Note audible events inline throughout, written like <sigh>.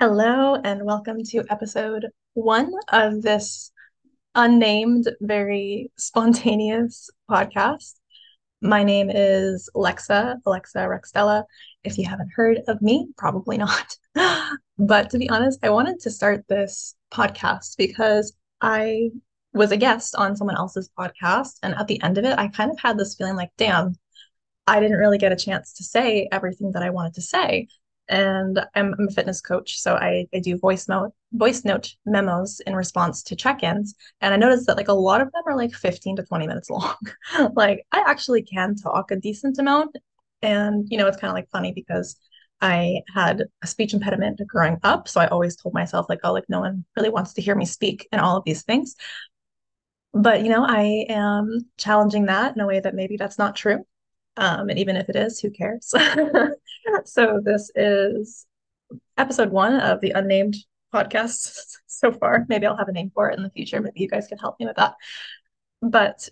Hello, and welcome to episode one of this unnamed, very <laughs> spontaneous podcast. My name is Alexa, Alexa Rukstela. If you haven't heard of me, probably not. <laughs> but to be honest, I wanted to start this podcast because I was a guest on someone else's podcast. And at the end of it, I kind of had this feeling like, damn, I didn't really get a chance to say everything that I wanted to say and I'm, I'm, a fitness coach, so I, I do voice note voice note memos in response to check-ins. And I noticed that like a lot of them are like 15 to 20 minutes long. <laughs> like I actually can talk a decent amount. And you know, it's kind of like funny because I had a speech impediment growing up. So I always told myself, like, oh, like no one really wants to hear me speak and all of these things. But you know, I am challenging that in a way that maybe that's not true. Um, and even if it is, who cares? <laughs> so this is episode one of the unnamed podcast <laughs> so far. Maybe I'll have a name for it in the future. Maybe you guys can help me with that. But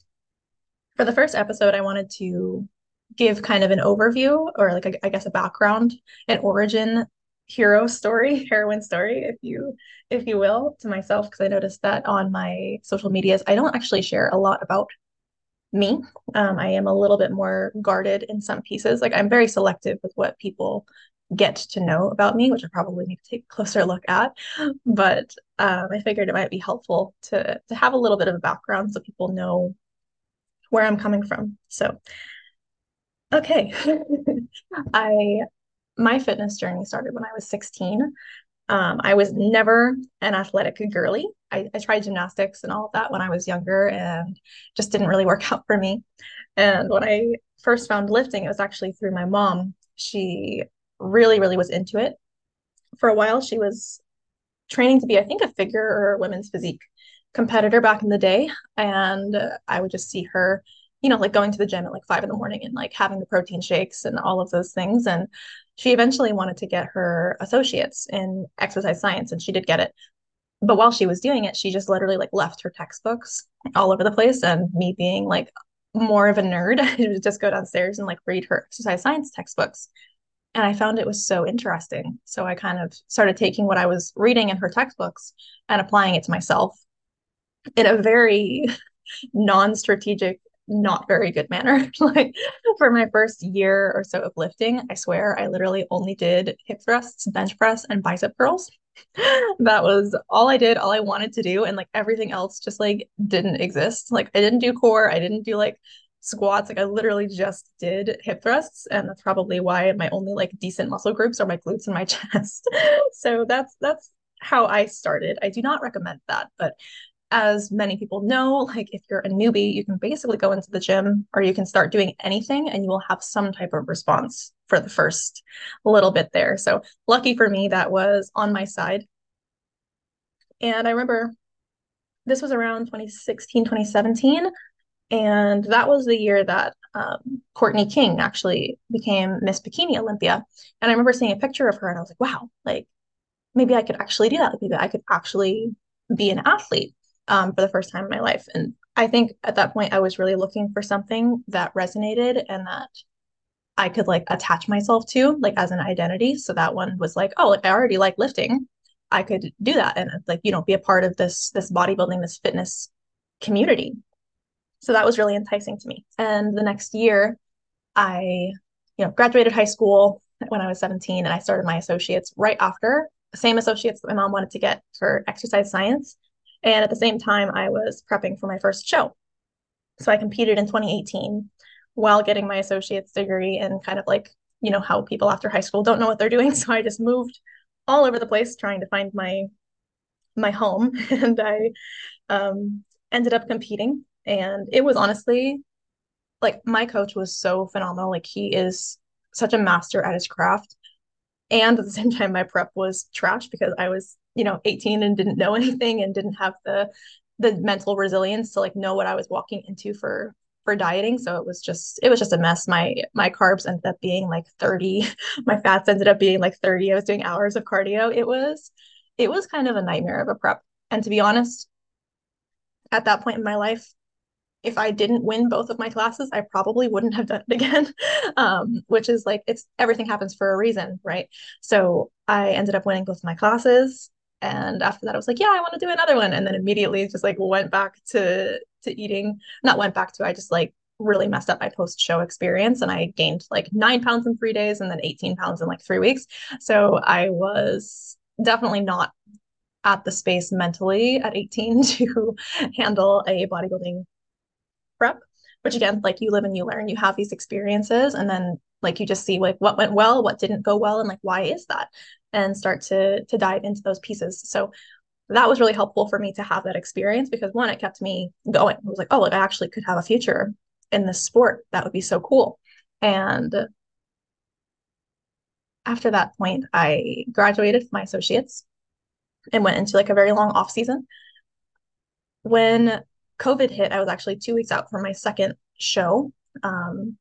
for the first episode, I wanted to give kind of an overview or like a, I guess a background, an origin hero story, <laughs> heroine story, if you if you will, to myself because I noticed that on my social medias I don't actually share a lot about me. Um, I am a little bit more guarded in some pieces. Like I'm very selective with what people get to know about me, which I probably need to take a closer look at. But um, I figured it might be helpful to to have a little bit of a background so people know where I'm coming from. So, okay, <laughs> I my fitness journey started when I was 16. Um, I was never an athletic girly. I, I, tried gymnastics and all of that when I was younger and just didn't really work <laughs> out for me. And when I first found lifting, it was actually through my mom. She really, really was into it. For a while, she was training to be, I think, a figure or a women's physique competitor back in the day. And I would just see her, you know, like going to the gym at like five in the morning and like having the protein shakes and all of those things. And she eventually wanted to get her associates in exercise science and she did get it. But while she was doing it she just literally like left her textbooks all over the place. And me being like more of a nerd <laughs> i would just go downstairs and like read her exercise science textbooks. And i found it was so interesting. So i kind of started taking what i was reading in her textbooks and applying it to myself in a very <laughs> non-strategic not very good manner. <laughs> like for my first year or so of lifting, I swear I literally only did hip thrusts, bench press, and bicep curls. <laughs> that was all I did, all I wanted to do. And like everything else just like didn't exist. Like I didn't do core, I didn't do like squats. Like I literally just did hip thrusts. And that's probably why my only like decent muscle groups are my glutes and my <laughs> chest. so that's that's how I started. I do not recommend that, but as many people know, like if you're a newbie, you can basically go into the gym or you can start doing anything and you will have some type of response for the first little bit there. So, lucky for me, that was on my side. And I remember this was around 2016, 2017. And that was the year that um, Courtney King actually became Miss Bikini Olympia. And I remember seeing a picture of her and I was like, wow, like maybe I could actually do that. Maybe I could actually be an athlete um, for the first time in my life. And I think at that point, I was really looking for something that resonated and that I could like attach myself to, like as an identity. So that one was like, oh, like I already like lifting. I could do that and like, you know, be a part of this this bodybuilding, this fitness community. So that was really enticing to me. And the next year, I, you know, graduated high school when I was 17 and I started my associates right after, same associates that my mom wanted to get for exercise science. And at the same time, I was prepping for my first show. So I competed in 2018 while getting my associate's degree and kind of like, you know, how people after high school don't know what they're doing. <laughs> So I just moved all over the place trying to find my my home <laughs> and I um, ended up competing and it was honestly like my coach was so phenomenal like he is such a master at his craft and at the same <laughs> time my prep was trash because I was you know 18 and didn't know <laughs> anything and didn't have the the mental resilience to like know what I was walking into for for dieting. So it was just it was just a mess. My my carbs ended up being like 30 <laughs> my fats ended up being like 30 i was doing hours of cardio. It was it was kind of a nightmare of a prep. And to be honest at that point in my life if i didn't win both of my classes i probably wouldn't have done it again. <laughs> Um, which is like it's everything happens for a reason right? So I ended up winning both of my classes. And after that, I was like, yeah, I want to do another one. And then immediately just like went back to to eating. Not went back to, I just like really messed up my post show experience and I gained like nine pounds in three days and then 18 pounds in like three weeks. So I was definitely not at the space mentally at 18 <laughs> to handle a bodybuilding prep which again like you live and you learn you have these experiences and then like you just see like what went well what didn't go well and like why is that and start to to dive into those pieces. So that was really helpful for me to have that experience because one it kept me going. It was like oh like i actually could have a future in this sport. That would be so cool. And after that point i graduated my associates and went into like a very long off season. When covid hit i was actually two weeks out from my second show. Um,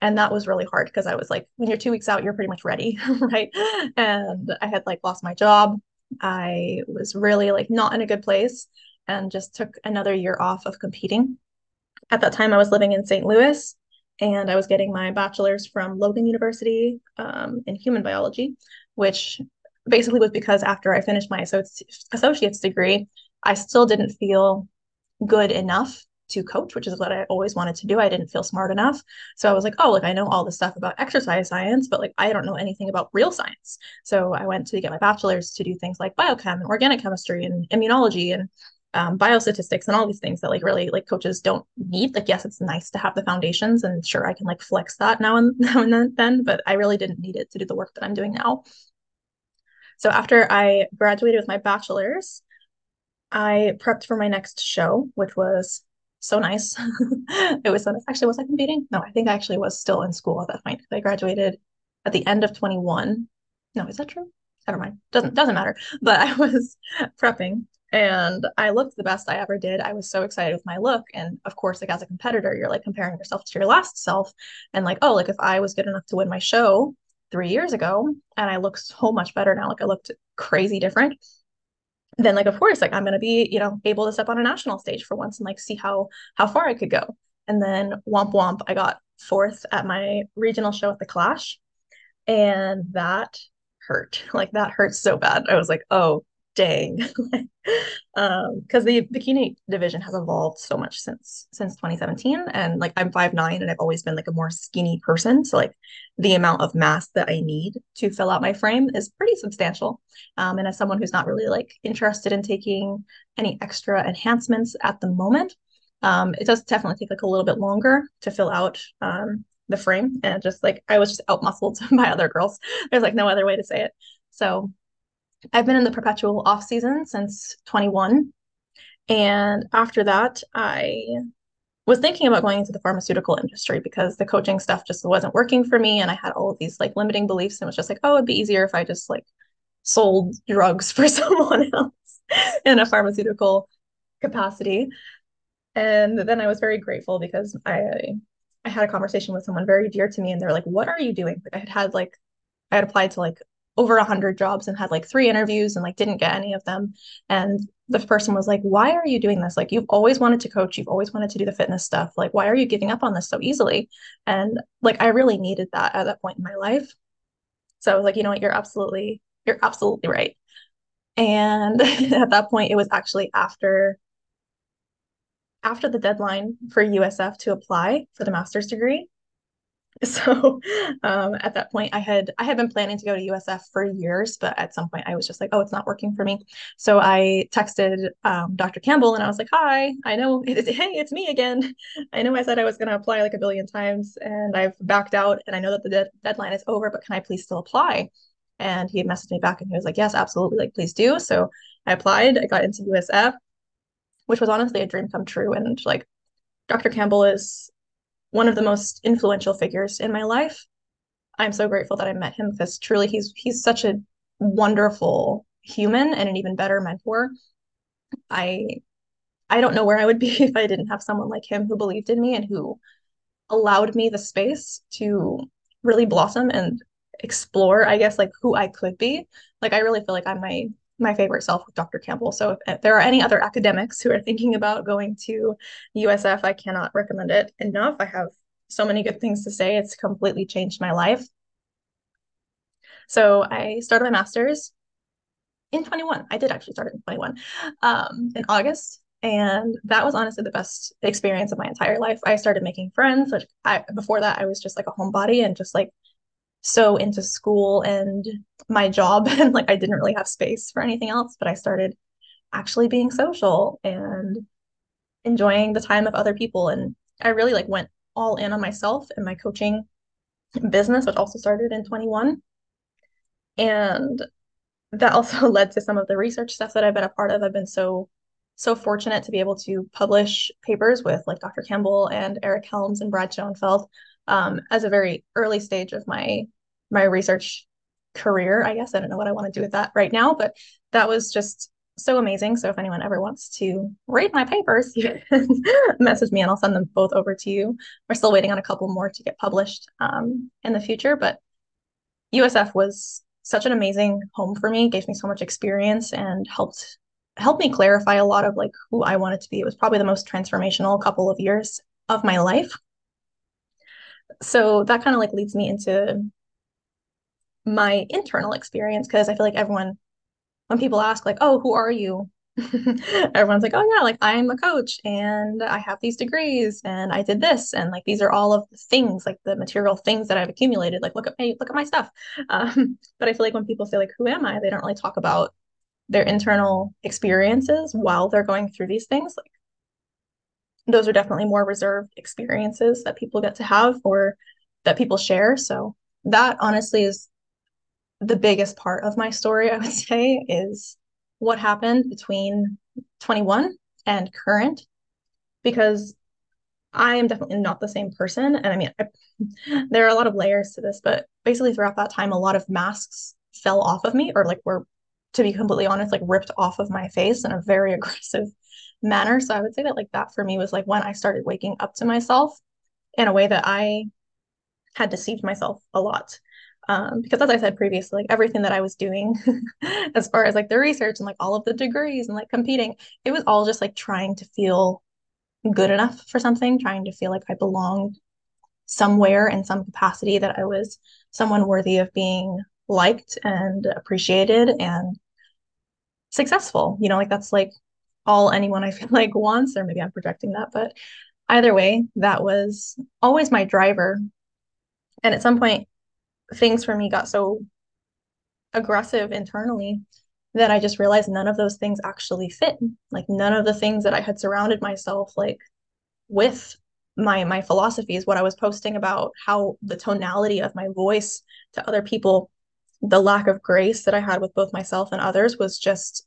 and that was really hard because I was like, when you're two weeks out, you're pretty much ready, <laughs> right? And I had like lost my job. I was really like not in a good place and just took another year off of competing. At that time, I was living in St. Louis and I was getting my bachelor's from Logan University um, in human biology, which basically was because after I finished my associate's degree, I still didn't feel good enough to coach, which is what I always wanted to do. I didn't feel smart enough. So I was like, oh, like I know all this stuff about exercise science, but like I don't know anything about real science. So I went to get my bachelor's to do things like biochem and organic chemistry and immunology and um, biostatistics and all these things that like really like coaches don't need. Like, yes, it's nice to have the foundations and sure I can like flex that now and <laughs> now and then, then but I really didn't need it to do the work that I'm doing now. So after I graduated with my bachelor's, I prepped for my next show, which was so nice. <laughs> it was. Actually, was I competing? No, I think I actually was still in school at that point. I graduated at the end of 21. No, is that true? Never mind. Doesn't doesn't matter. <laughs> But I was <laughs> prepping and I looked the best I ever did. I was so excited with my look. And of course, like as a competitor, you're like comparing yourself to your last self and like, oh, like if I was good enough to win my show three years ago and I look so much better now, like I looked crazy different then like of course like i'm going to be you know able to step on a national stage for once and like see how how far i could go. And then womp womp i got fourth at my regional show at the clash and that hurt. <laughs> Like that hurt so bad. I was like oh dang <laughs> um because the bikini division has evolved so much since since 2017 and like i'm five nine and i've always been like a more skinny person. So like the amount of mass that i need to fill out my frame is pretty substantial. Um, and as someone who's not really like interested in taking any extra enhancements at the moment um it does definitely take like a little bit longer to fill out um the frame. And just like i was just out muscled <laughs> by other girls. There's like no other way to say it. So I've been in the perpetual off season since 21. And after that, I was thinking about going into the pharmaceutical industry because the coaching stuff just wasn't working for me. And I had all of these like limiting beliefs and it was just like, oh, it'd be easier if I just like sold drugs <laughs> for someone else in a pharmaceutical capacity. And then I was very grateful because I I had a conversation with someone very dear to me and they're like, what are you doing? I had had like I had applied to like over a hundred jobs and had like three interviews and like didn't get any of them. And the person was like, why are you doing this? Like you've always wanted to coach, you've always wanted to do the fitness stuff. Like, why are you giving up on this so easily? And like I really needed that at that point in my life. So I was like, you know what, you're absolutely, you're absolutely right. And <laughs> at that point, it was actually after after the deadline for USF to apply for the master's degree. <laughs> So um, at that point, I had I had been planning to go to USF for years, but at some point, I was just like, "Oh, it's not working for me." So I texted um, Dr. Campbell, and I was like, "Hi, I know, <laughs> hey, it's me again. <laughs> I know I said I was going to apply like a billion times, and I've backed out, and I know that the de- deadline is over, but can I please still apply?" And he messaged me back, and he was like, "Yes, absolutely, like please do." So I applied. I got into USF, which was honestly a dream come true, and like Dr. Campbell is one of the most influential figures in my life. I'm so grateful that I met him because truly he's he's such a wonderful human and an even better mentor. I I don't know where I would be <laughs> if I didn't have someone like him who believed in me and who allowed me the space to really blossom and explore, I guess, like who I could be. Like I really feel like I'm my my favorite self with Dr. Campbell. So if, if, there are any other academics who are thinking about going to USF, I cannot recommend it enough. I have so many good things to say. It's completely changed my life. So I started my master's in 21. I did actually start it in 21 um, in August. And that was honestly the best experience of my entire life. I started making friends. Like I, before that, I was just like a homebody and just like so into school and my job. <laughs> And like I didn't really have space for anything else, but I started actually being social and enjoying the time of other people. And I really like went all in on myself and my coaching business, which also started in 21. And that also <laughs> led to some of the research stuff that I've been a part of. I've been so so fortunate to be able to publish papers with like Dr. Campbell and Eric Helms and Brad Schoenfeld um, as a very early stage of my my research career. I guess I don't know what I want to do with that right now, but that was just so amazing. So if anyone ever wants to read my papers, <laughs> you can message me and I'll send them both over to you. We're still waiting on a couple more to get published um, in the future, but USF was such an amazing home for me, gave me so much experience and helped helped me clarify a lot of like who I wanted to be. It was probably the most transformational couple of years of my life. So that kind of like leads me into my internal experience because I feel like everyone when people ask like, "Oh, who are you?" <laughs> everyone's like, "Oh yeah, like I'm a coach and I have these degrees and I did this and like these are all of the things, like the material things that I've accumulated. Like look at me, look at my stuff." <laughs> Um, but I feel like when people say like, "Who am I?" they don't really talk about their internal experiences while they're going through these things. Like those are definitely more reserved experiences that people get to have or that people share. So that honestly is the biggest part of my story, I would <laughs> say, is what happened between 21 and current, because I am definitely not the same person. And I mean, I, <laughs> there are a lot of layers to this, but basically throughout that time, a lot of masks fell off of me or like were, to be completely honest, like ripped off of my face in a very <laughs> aggressive manner. So I would say that like that for me was like when I started waking up to myself in a way that I had deceived myself a lot. Um, because as I said previously, like everything that I was doing <laughs> as far as like the research and like all of the degrees and like competing, it was all just like trying to feel good enough for something, trying to feel like I belonged somewhere in some capacity that I was someone worthy of being liked and appreciated and successful. You know, like that's like all anyone I feel <laughs> like wants, or maybe I'm projecting that, but either way, that was always my driver. And at some point, things for me got so aggressive internally that I just realized none of those things actually fit. Like none of the things that I had surrounded myself like with my my philosophies, what I was posting about, how the tonality of my voice to other people, the lack of grace that I had with both myself and others was just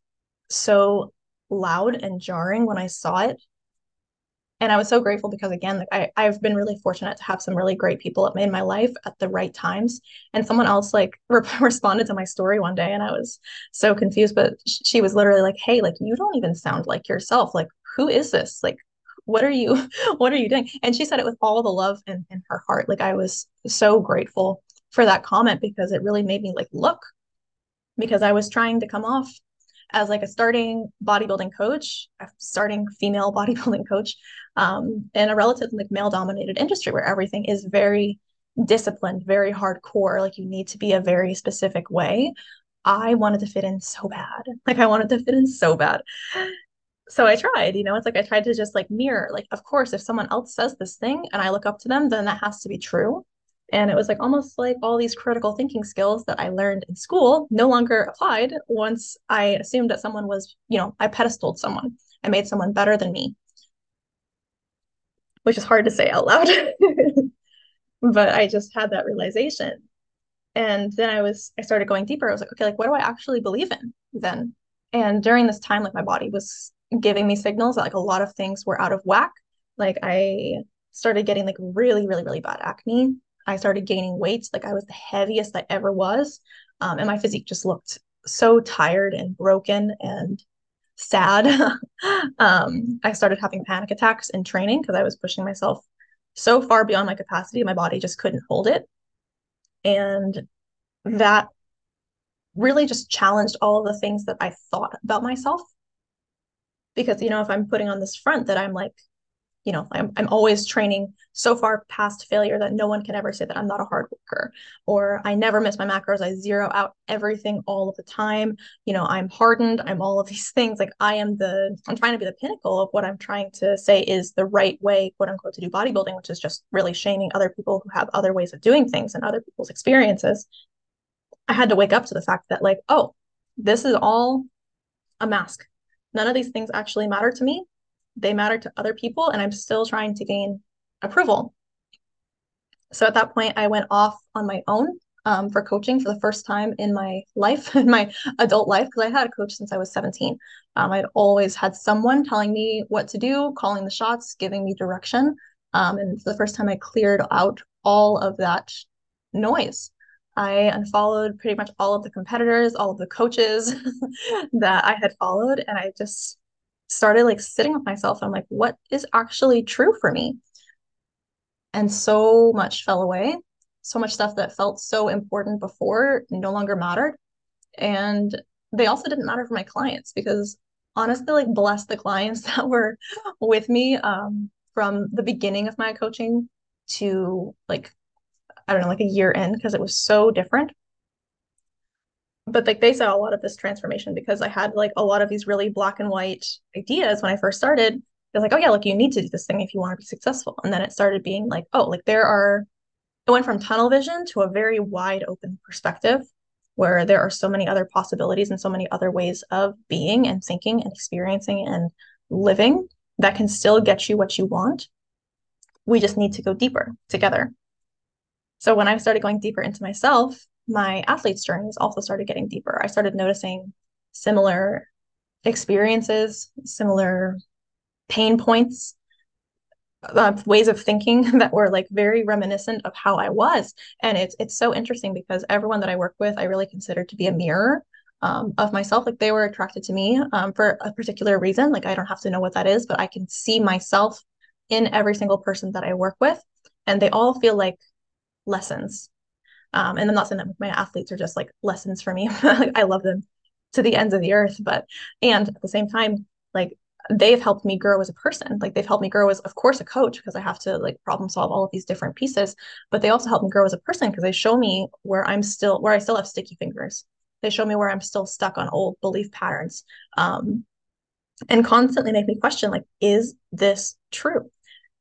so loud and jarring when I saw it and I was so grateful because again, like I I've been really fortunate to have some really great people in my life at the right times. And someone else like <laughs> re- responded to my story one day, and I was so confused. But she was literally like, "Hey, like you don't even sound like yourself. Like who is this? Like what are you <laughs> what are you doing?" And she said it with all the love in, in her heart. Like I was so grateful for that comment because it really made me like look because I was trying to come off as like a starting bodybuilding coach, a starting female <laughs> bodybuilding coach, um, in a relatively like male dominated industry where everything is very disciplined, very hardcore. Like you need to be a very specific way. I wanted to fit in so bad. Like I wanted to fit in so bad. So I tried, you know, it's like I tried to just like mirror, like, of course, if someone else says this thing and I look up to them, then that has to be true. And it was like almost like all these critical thinking skills that I learned in school no longer applied once I assumed that someone was, you know, I pedestaled someone. I made someone better than me which is hard to say out loud. <laughs> but I just had that realization. And then I was, I started going deeper. I was like, okay, like, what do I actually believe in then? And during this time, like, my body was giving me signals that, like, a lot of things were out of whack. Like, I started getting, like, really, really, really bad acne. I started gaining weight. Like, I was the heaviest I ever was. Um, and my physique just looked so tired and broken and sad. <laughs> um, I started having panic attacks in training because I was pushing myself so far beyond my capacity, my body just couldn't hold it. And that really just challenged all of the things that I thought about myself. Because, you know, if I'm putting on this front that I'm like you know, I'm, I'm always training so far past failure that no one can ever say that I'm not a hard worker or I never miss my macros. I zero out everything all of the time. You know, I'm hardened. I'm all of these <laughs> things. Like I am the, I'm trying to be the pinnacle of what I'm trying to say is the right way, quote unquote, to do bodybuilding, which is just really shaming other people who have other ways of doing things and other people's experiences. I had to wake up to the fact that, like, oh, this is all a mask. None of these things actually matter to me they matter to other people and I'm still trying to gain approval. So at that point, I went off on my own um, for coaching for the first time in my life, <laughs> in my adult life, because I had a coach since I was 17. Um, I'd always had someone telling me what to do, calling the shots, giving me direction. Um, and for the first time, I cleared out all of that noise. I unfollowed pretty much all of the competitors, all of the coaches <laughs> that I had followed, and I just started like sitting with myself I'm like, what is actually true for me? And so much fell away. So much stuff that felt so important before no longer mattered. And they also didn't matter for my clients because honestly, like bless the clients <laughs> that were with me um, from the beginning of my coaching to like, I don't know, like a year in because it was so different but like they saw a lot of this transformation because I had like a lot of these really black and white ideas when I first started. It was like, oh yeah, like you need to do this thing if you want to be successful. And then it started being like, oh, like there are it went from tunnel vision to a very wide open perspective where there are so many other possibilities and so many other ways of being and thinking and experiencing and living that can still get you what you want. We just need to go deeper together. So when I started going deeper into myself, my athlete's journeys also started getting deeper. I started noticing similar experiences, similar pain points, uh, ways of thinking <laughs> that were like very reminiscent of how I was. And it's it's so interesting because everyone that I work with, I really consider to be a mirror um, of myself. Like they were attracted to me um, for a particular reason. Like I don't have to know what that is, but I can see myself in every single person that I work with, and they all feel like lessons um, and I'm not saying that my athletes are just like lessons for me. <laughs> I love them to the ends of the earth, but and at the same time, like they've helped me grow as a person. Like they've helped me grow as, of course, a coach because I have to like problem solve all of these different pieces. But they also help me grow as a person because they show me where I'm still where I still have sticky fingers. They show me where I'm still stuck on old belief patterns, um, and constantly make me question like, is this true?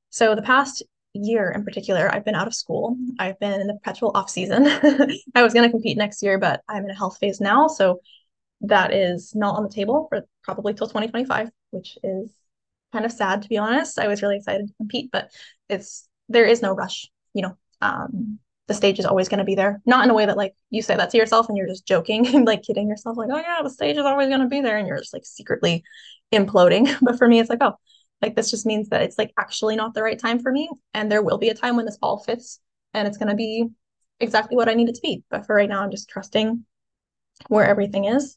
So the past year in particular, I've been out of school. I've been in the perpetual off season. <laughs> I was going to compete next year, but I'm in a health phase now, so that is not on the table for probably till 2025, which is kind of sad to be honest. I was really excited to compete, but it's there is no rush. You know, um, the stage is always going to be there. Not in a way that like you say that to yourself and you're just joking <laughs> and like kidding yourself, like, oh yeah, the stage is always going to be there, and you're just like secretly imploding. <laughs> But for me, it's like, oh, like this just means that it's like actually not the right time for me. And there will be a time when this all fits and it's going to be exactly what I need it to be. But for right now, I'm just trusting where everything is.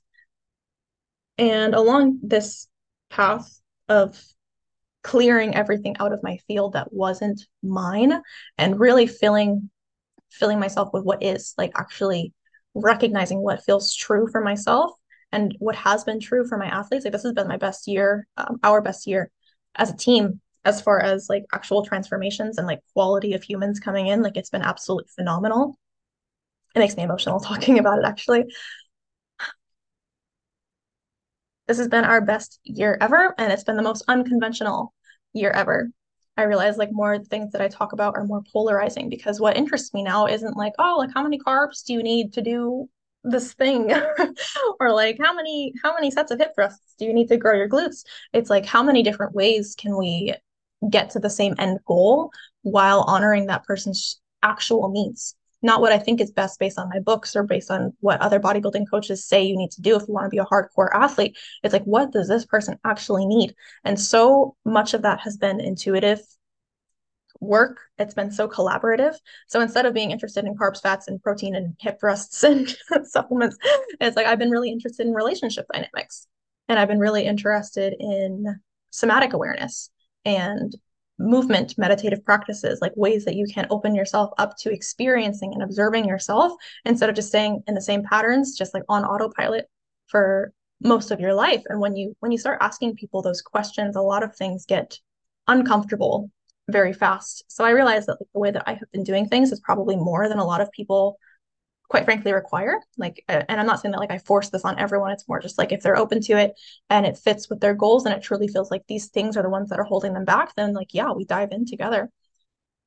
And along this path of clearing everything out of my field that wasn't mine and really filling filling myself with what is like actually recognizing what feels true for myself and what has been true for my athletes like this has been my best year um, our best year as a team as far as like actual transformations and like quality of humans coming in like it's been absolutely phenomenal. It makes me emotional <laughs> talking about it actually. This has been our best year ever and it's been the most unconventional year ever. I realize like more things that i talk about are more polarizing because what interests me now isn't like oh like how many carbs do you need to do this thing? <laughs> Or like how many how many sets of hip thrusts do you need to grow your glutes? It's like how many different ways can we get to the same end goal while honoring that person's actual needs? Not what i think is best based on my books or based on what other bodybuilding coaches say you need to do if you want to be a hardcore athlete. It's like what does this person actually need? And so much of that has been intuitive work. It's been so collaborative. So instead of being interested in carbs, fats, and protein and hip thrusts <laughs> and supplements, it's like I've been really interested in relationship dynamics. And I've been really interested in somatic awareness and movement meditative practices, like ways that you can open yourself up to experiencing and observing yourself instead of just staying in the same patterns, just like on autopilot for most of your life. And when you when you start asking people those questions, a lot of things get uncomfortable very fast. So I realized that like, the way that I have been doing things is probably more than a lot of people quite frankly require. Like and i'm not saying that like i force this on everyone. It's more just like if they're open to it and it fits with their goals and it truly feels like these things are the ones that are holding them back then like yeah we dive in together.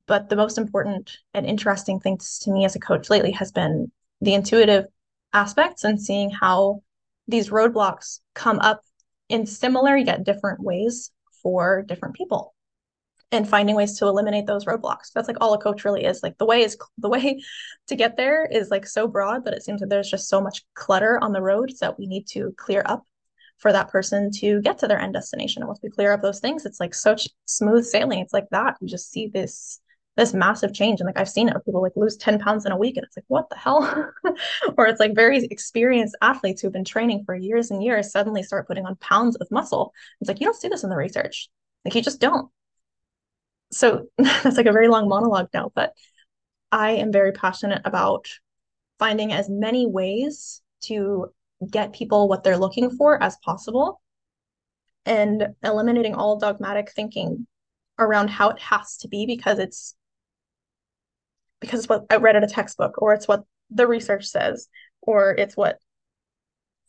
But the most important and interesting things to me as a coach lately has been the intuitive aspects and seeing how these roadblocks come up in similar yet different ways for different people and finding ways to eliminate those roadblocks. That's like all a coach really is. Like the way is the way to get there is like so broad, but it seems that there's just so much clutter on the road that we need to clear up for that person to get to their end destination. And once we clear up those things, it's like such smooth sailing. It's like that. You just see this this massive change. And like I've seen it, people like lose 10 pounds in a week. And it's like, what the hell? <laughs> or it's like very experienced athletes who've been training for years and years suddenly start putting on pounds of muscle. It's like you don't see this in the research. Like you just don't so <laughs> that's like a very long monologue now, but I am very passionate about finding as many ways to get people what they're looking for as possible and eliminating all dogmatic thinking around how it has to be because it's because it's what I read in a textbook or it's what the research says or it's what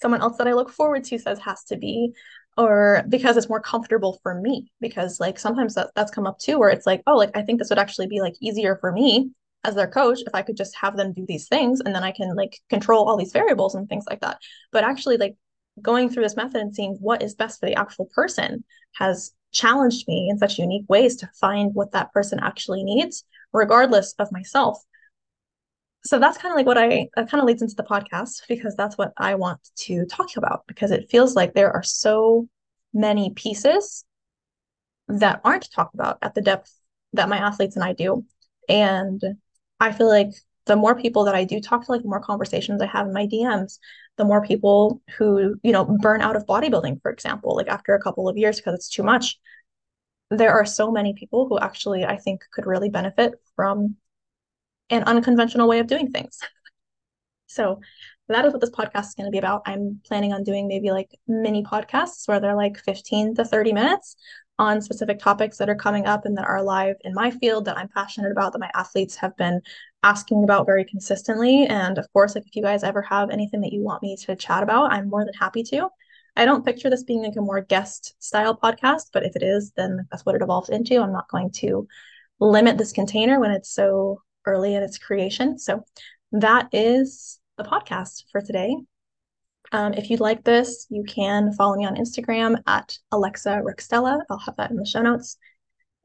someone else that I look forward to says has to be or because it's more comfortable for me because like sometimes that, that's come up too where it's like oh like i think this would actually be like easier for me as their coach if i could just have them do these things and then i can like control all these variables and things like that. But actually like going through this method and seeing what is best for the actual person has challenged me in such unique ways to find what that person actually needs regardless of myself so that's kind of like what I that kind of leads into the podcast because that's what I want to talk about because it feels like there are so many pieces that aren't talked about at the depth that my athletes and I do. And I feel like the more people that I do talk to, like the more conversations I have in my DMs, the more people who, you know, burn out of bodybuilding, for example, like after a couple of years because it's too much. There are so many people who actually I think could really benefit from an unconventional way of doing things. so that is what this podcast is going to be about. I'm planning on doing maybe like mini podcasts where they're like 15 to 30 minutes on specific topics that are coming up and that are live in my field that I'm passionate about, that my athletes have been asking about very consistently. And of course, like if you guys ever have anything that you want me to chat about, I'm more than happy to. I don't picture this being like a more guest style podcast, but if it is, then that's what it evolves into. I'm not going to limit this container when it's so early in its creation. So that is the podcast for today. Um, if you'd like this, you can follow me on Instagram at Alexa Rukstela. I'll have that in the show notes.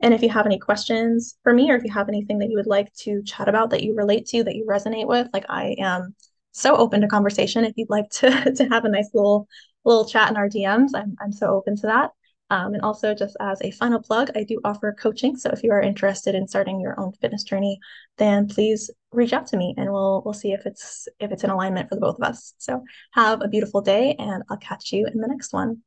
And if you have any questions for me, or if you have anything that you would like to chat about that you relate to, that you resonate with, like I am so open to conversation. If you'd like to <laughs> to have a nice little little chat in our DMs, I'm I'm so open to that. Um, and also, just as a final plug, I do offer coaching. So if you are interested in starting your own fitness journey, then please reach out to me, and we'll we'll see if it's if it's in alignment for the both of us. So have a beautiful day, and I'll catch you in the next one.